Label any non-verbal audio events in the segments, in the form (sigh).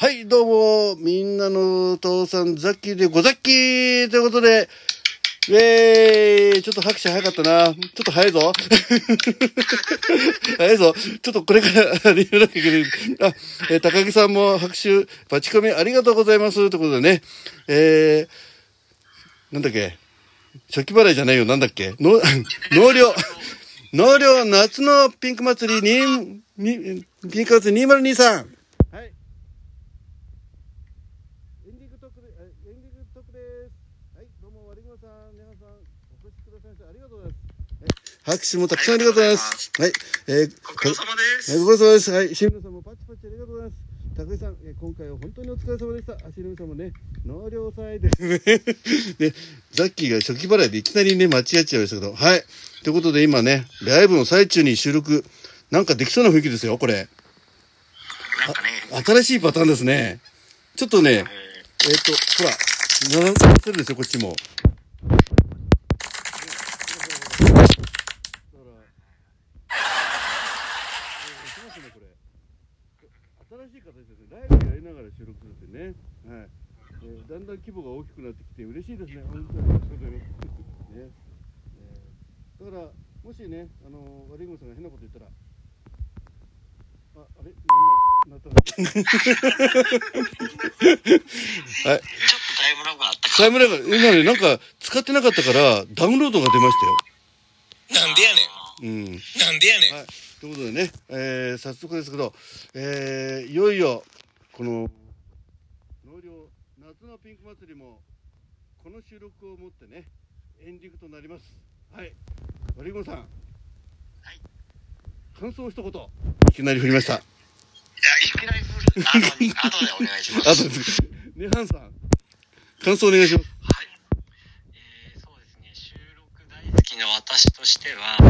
はい、どうも、みんなのお父さん、ザッキーでござっきーということで、ウェーイちょっと拍手早かったな。ちょっと早いぞ。(laughs) 早いぞ。ちょっとこれから入れなきゃいけない。あ、えー高木さんも拍手、パチコミありがとうございます。ということでね、えー、なんだっけ初期払いじゃないよ、なんだっけの (laughs) 納涼。納涼夏のピンク祭りに、にピンク祭り2023。はい。エンディングトークで、えエンディングトークです。はい、どうも、割りさん、皆さん、お越しくださいましてありがとうございます。はい、拍手もたくさんありがとうございます。はい、えー、ご苦労様です。えご苦労様です。はい、シムさんもパチパチありがとうございます。高井さん、え今回は本当にお疲れ様でした。あ、シムさんもね、納涼祭ですね。で、(laughs) ザッキーが初期払いでいきなりね、間違っちゃいましたけど、はい。ということで今ね、ライブの最中に収録、なんかできそうな雰囲気ですよ、これ。なんかね、新しいパターンですね。ちょっとね、ええっ、と、ほら、ならせるですよ、こっちも。新しい形ですね。ライブやりながら収録するってね。はい。えーだんだん規模が大きくなってきて嬉しいですね。本当にありがとうございます。(laughs) ね。えーだから、もしね、あの悪いゴさんが変なこと言ったら、あ、あれ？なんなんなったはい。(laughs) ちょっとタイムラグがあったか。タイムラグ、今ね、なんか使ってなかったから、ダウンロードが出ましたよ。なんでやねうん。ん。なんでやねん。はい。ということでね、えー、早速ですけど、えー、いよいよ、この、納涼、夏のピンク祭りも、この収録をもってね、エンディングとなります。はい。ワリゴンさん。はい。感想を一言。いきなり振りました。いや、いきなり振る。あとに、後でお願いします。あと、ネハンさん。感想お願いします。はい。えー、そうですね、収録大好きな私としては、えー、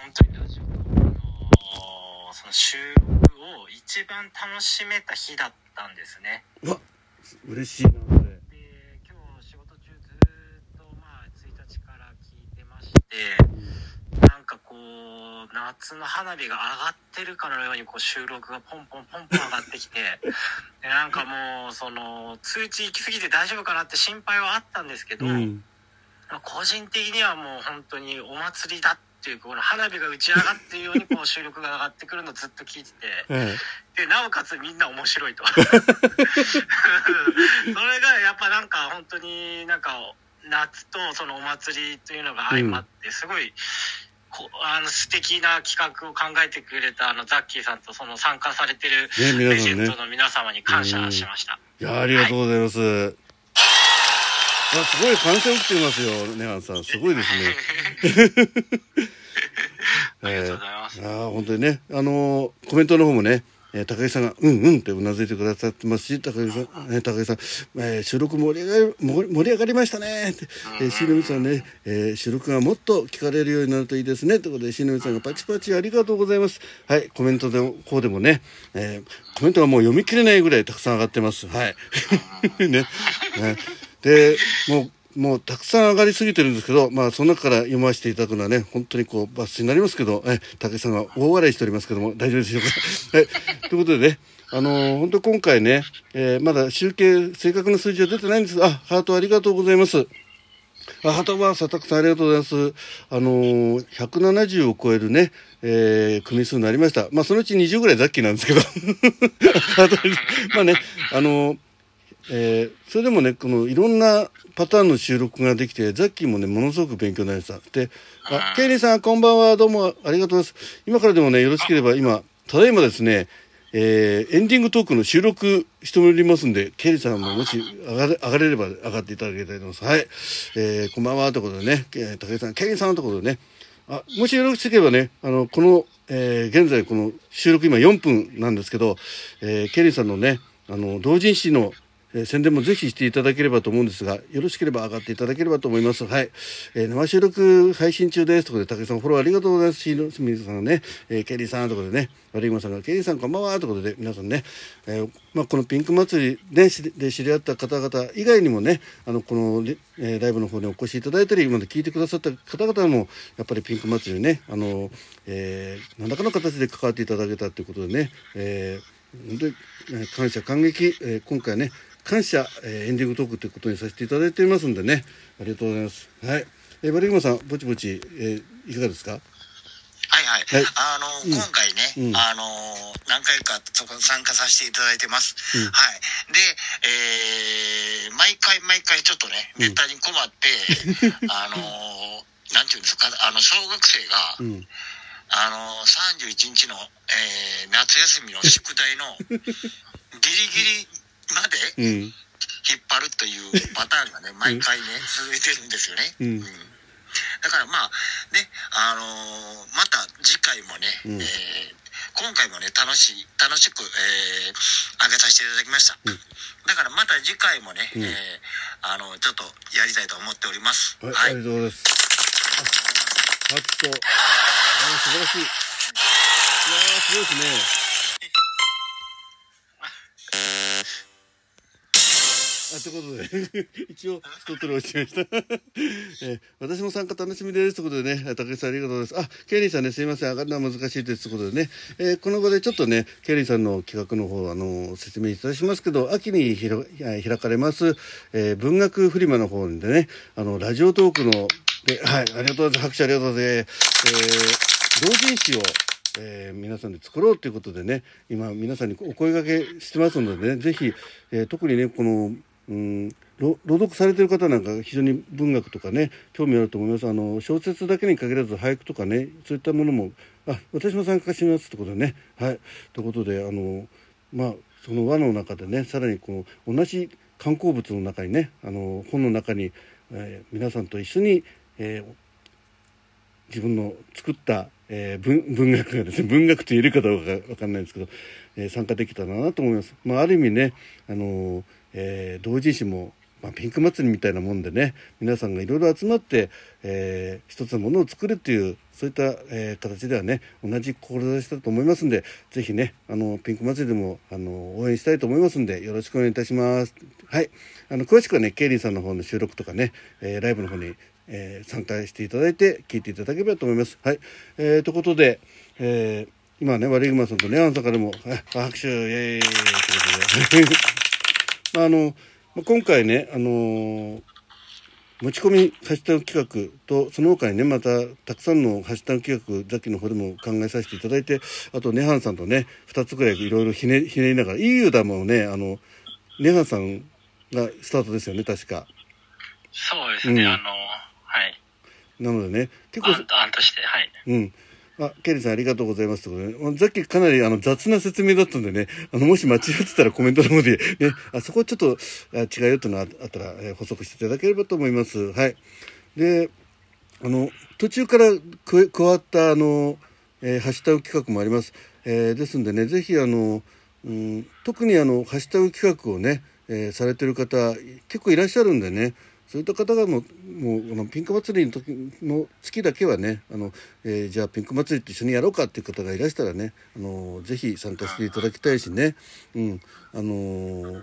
本当にラジオの、あのーその収録を一番楽しめた日だったんですね。うわ、嬉しいな、これ。で今日仕事中ずっとまあ1日から聞いてましてなんかこう夏の花火が上がってるかのようにこう収録がポンポンポンポン上がってきて (laughs) でなんかもうその通知行き過ぎて大丈夫かなって心配はあったんですけど、うん。まあ個人的にはもう本当にお祭りだっていうこの花火が打ち上がってるように (laughs) こう収録が上がってくるのをずっと聞いてて。はい。でなおかつみんな面白いと (laughs) それがやっぱなんか本当になんか夏とそのお祭りというのが相まってすごい、こあの素敵な企画を考えてくれたあのザッキーさんとその参加されてるレジェンドの皆様に感謝しました、いやありがとうございます。あ、すごい歓声起きてますよ、ネハンさん。すごいですね。(laughs) ありがとうございます、ああ、本当にね、あのーコメントの方もね、えー高木さんが、うんうんってうなずいてくださってますし、高木さん、ね、高木さん、えー収録盛り上がり、盛り上がりましたねって、えー、しのみさんね、えー収録がもっと聞かれるようになるといいですね。ということで、しのみさんがパチパチありがとうございます。はい、コメントで、方でもね、えーコメントがもう読み切れないぐらいたくさん上がってます。はい。(laughs) ね。ね (laughs) で、もう、もうたくさん上がりすぎてるんですけど、まあその中から読ませていただくのはね、本当にこう抜粋になりますけど、え、武井さんが大笑いしておりますけども、大丈夫でしょうか？はい。ということでね、あの本当今回ね、えーまだ集計、正確な数字は出てないんですが、あ、ハートありがとうございます。あ、ハートバーサたくさんありがとうございます。あのー、170を超えるね、えー組数になりました。まあそのうち20ぐらいザッキーなんですけど。(laughs) まあね、あのーえーそれでもねこのいろんなパターンの収録ができてザッキーもねものすごく勉強になりました。であケイリーさんこんばんは。どうもありがとうございます。今からでもねよろしければ今ただいまですねえーエンディングトークの収録しておりますんで、ケイリーさんももし上がれ上がれれば上がっていただきたいと思います。はい。えーこんばんはということでね、えー武井さん、ケイリーさんということでね、あ、もしよろしければね、あの、この、えー現在この収録今4分なんですけど、えーケリーさんのね、あの、同人誌の、えー宣伝もぜひしていただければと思うんですが、よろしければ上がっていただければと思います。はい。えー生収録配信中です。ということで、武井さんフォローありがとうございます。しのすみさんね、えーケリーさんということでね、悪いもさんが、ケリーさんこんばんはということで、皆さんね、えーまあ、このピンク祭りで知りで知り合った方々以外にもね、あの、この、えーライブの方にお越しいただいたり、今まで聞いてくださった方々も、やっぱりピンク祭りね、あの、えー何らかの形で関わっていただけたということでね、えー本当に、感謝感激、えー今回ね感謝、えーエンディングトークということにさせていただいていますんでね。ありがとうございます。はい、えー、バリグマさんぼちぼち、えーいかがですか？はいはい。はい。あの、うん。今回ね、うん。あの、何回かそこ参加させていただいてます。うん。はい。で、えー、毎回毎回ちょっとね、うん。ネタに困って、(laughs) あの、なんていうんですか、あの、小学生が、うん。あの、31日の、えー、夏休みの宿題の、(laughs) ギリギリまでうん。引っ張るというパターンがね、毎回ね、続いてるんですよね。うん。だからまあ、ね、あのーまた次回もね、うん。えー今回もね、楽しい、楽しく、えー、上げさせていただきました。うん。だからまた次回もね、うん。えーあの、ちょっとやりたいと思っております。はい、はい。ありがとうございます。拍手と素晴らしい。いやーすごいですね (laughs) あということで (laughs) 一応一通り落ちました、(laughs) え私も参加楽しみです。ということでね竹内さんありがとうございます。あケリーさんねすいません。上がるのは難しいです。ということでね、えーこの場でちょっとねケリーさんの企画の方あの説明いたしますけど秋にひろ開かれます、えー文学フリマの方でねあのラジオトークのではいありがとうございます。拍手ありがとうございます、えー同人誌をえー皆さんで作ろうということでね今皆さんにお声掛けしてますのでねぜひ、えー特にねこの、うん、朗読されてる方なんか非常に文学とかね興味あると思います。あの小説だけに限らず俳句とかねそういったものもあ私も参加しますってことでね。はい。ということであのまあその輪の中でねさらにこの同じ観光物の中にねあの本の中に、えー皆さんと一緒に、えー自分の作った、えー文文学がですね文学と言えるかどうかわかんないんですけど、えー参加できたらなと思います。まあ、ある意味ね、あのーえー同人誌も、まあ、ピンク祭りみたいなもんでね皆さんがいろいろ集まって、えー一つのものを作るっていうそういった、えー形ではね同じ志だと思いますんでぜひねあのピンク祭りでもあの応援したいと思いますんでよろしくお願いいたします。はい、あの詳しくはねケイリーさんの方の収録とかね、えライブの方にえー参加していただいて聞いていただければと思います。はい。えー、ということで、えー今ね、悪いグマさんとネアンさんからも、拍手、イエーイということで、あ、あの、まあ今回ね、あのー持ち込みハッシュタグ企画とその他にねまたたくさんのハッシュタグ企画ザッキの方でも考えさせていただいてあとネハンさんとね2つぐらいいろいろひねひねりながら EU だもねあのネハンさんがスタートですよね確かそうですね、うんあの、はい。なのでね結構案案として、はい。うん。あ、ケリーさんありがとうございますということで、さっきかなりあの雑な説明だったんでね、あの、もし間違ってたらコメントの方で、(laughs) ね、あそこちょっとあ違うよっていうのがあったら、えー補足していただければと思います。はい。で、あの、途中から加加わったあの、えーハッシュタグ企画もあります。えーですんでね、ぜひあの、うん、特にあの、ハッシュタグ企画をね、えーされてる方、結構いらっしゃるんでね、そういった方がもうもうあのピンク祭りの時の月だけはねあの、えーじゃあピンク祭りと一緒にやろうかっていう方がいらしたらねあのぜひ参加していただきたいしね、うんあのー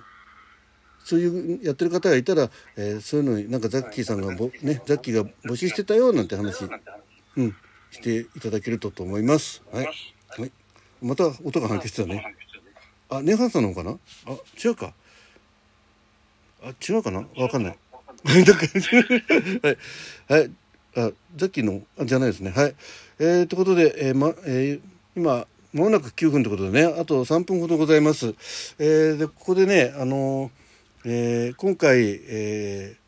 そういうやってる方がいたら、えーそういうのになんかザッキーさんがぼ、ね、ザッキーが募集してたよなんて話、うん、していただけるとと思います。はい、はい、また音が反響してたね。あ、ネハンさんの方かな？あ、違うか。あ、違うかな？わかんない。はい。はい。あ、ザッキーの、じゃないですね。はい。えー、ということで、えー、ま、えー今、まもなく9分ということでね、あと3分ほどございます。えー、で、ここでね、あのーえー今回、えー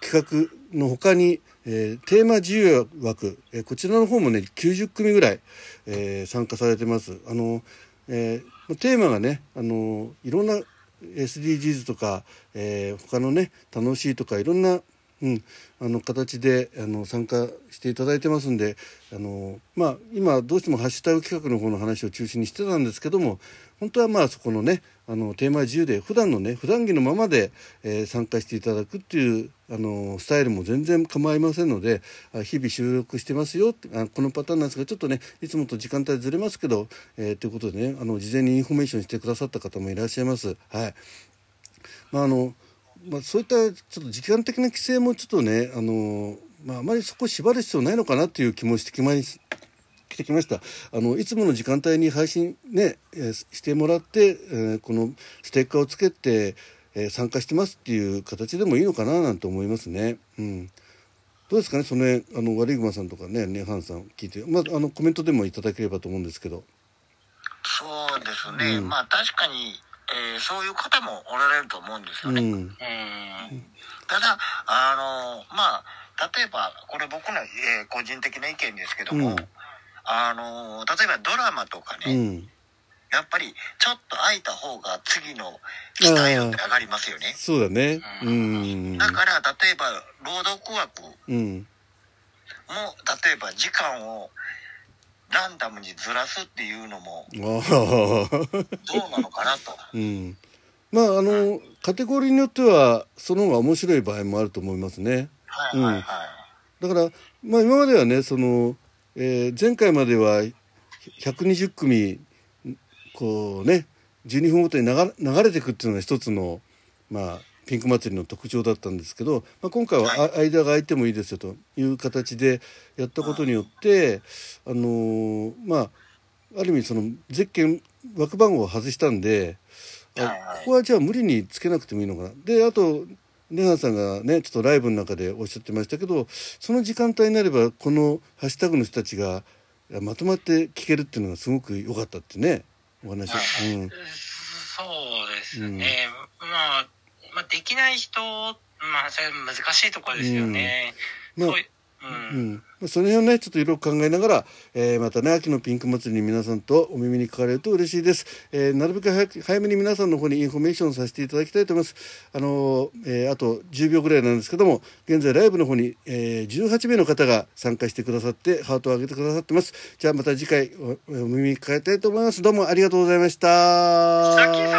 企画の他に、えーテーマ自由枠、えーこちらの方もね90組ぐらい、えー参加されてます。あの、えーテーマがね、あのいろんな SDGs とか、えー他のね楽しいとかいろんな、うん、あの形であの参加していただいてますんであの、まあ、今どうしてもハッシュタグ企画の方の話を中心にしてたんですけども本当はまあそこのねあのテーマ自由で普段のね普段着のままで、えー参加していただくっていうあのスタイルも全然構いませんので日々収録してますよあこのパターンなんですがちょっとねいつもと時間帯ずれますけど、えーということでねあの事前にインフォメーションしてくださった方もいらっしゃいます。はいまあのまあ、そういったちょっと時間的な規制もちょっとねあの、まあ、あまりそこを縛る必要ないのかなっていう気もしてきまし来てきました。あのいつもの時間帯に配信ね、えーしてもらって、えーこのステッカーをつけて、えー参加してますっていう形でもいいのかななんて思いますね。うん。どうですかねその辺あの悪い熊さんとかねねハンさん聞いて、まあ、あのコメントでもいただければと思うんですけど。そうですね、うん。まあ確かに、えーそういう方もおられると思うんですよね。うんうんただ、あのまあ、例えば、これ僕の、えー個人的な意見ですけども、うんあの例えばドラマとかね、うんやっぱりちょっと空いた方が次の期待度って上がりますよね。そうだね。うん。だから、例えば、朗読枠も、うん。例えば時間をランダムにずらすっていうのも。どうなのかなと。うん。まああのカテゴリーによってはその方が面白い場合もあると思いますね。はいはいはい。だからまあ今まではねその、えー前回までは120組こうね12分ごとに流れ流れていくっていうのが一つのまあピンク祭りの特徴だったんですけど、まあ、今回はあ間が空いてもいいですよという形でやったことによってあのーまあある意味そのゼッケン枠番号を外したんでここはじゃあ無理につけなくてもいいのかな。であとネガさんがねちょっとライブの中でおっしゃってましたけどその時間帯になればこのハッシュタグの人たちがまとまって聞けるっていうのがすごく良かったってねお話。はい。うん。そうですね、まあ、まあできない人まあそれ難しいところですよね、うん。まあそういうん。その辺をねちょっといろいろ考えながら、えーまたね秋のピンク祭りに皆さんとお耳にかかれると嬉しいです、えーなるべく早く早めに皆さんの方にインフォメーションさせていただきたいと思います。あのー、えーあと10秒ぐらいなんですけども現在ライブの方に、えー18名の方が参加してくださってハートを上げてくださってます。じゃあまた次回おお耳にかかりたいと思います。どうもありがとうございました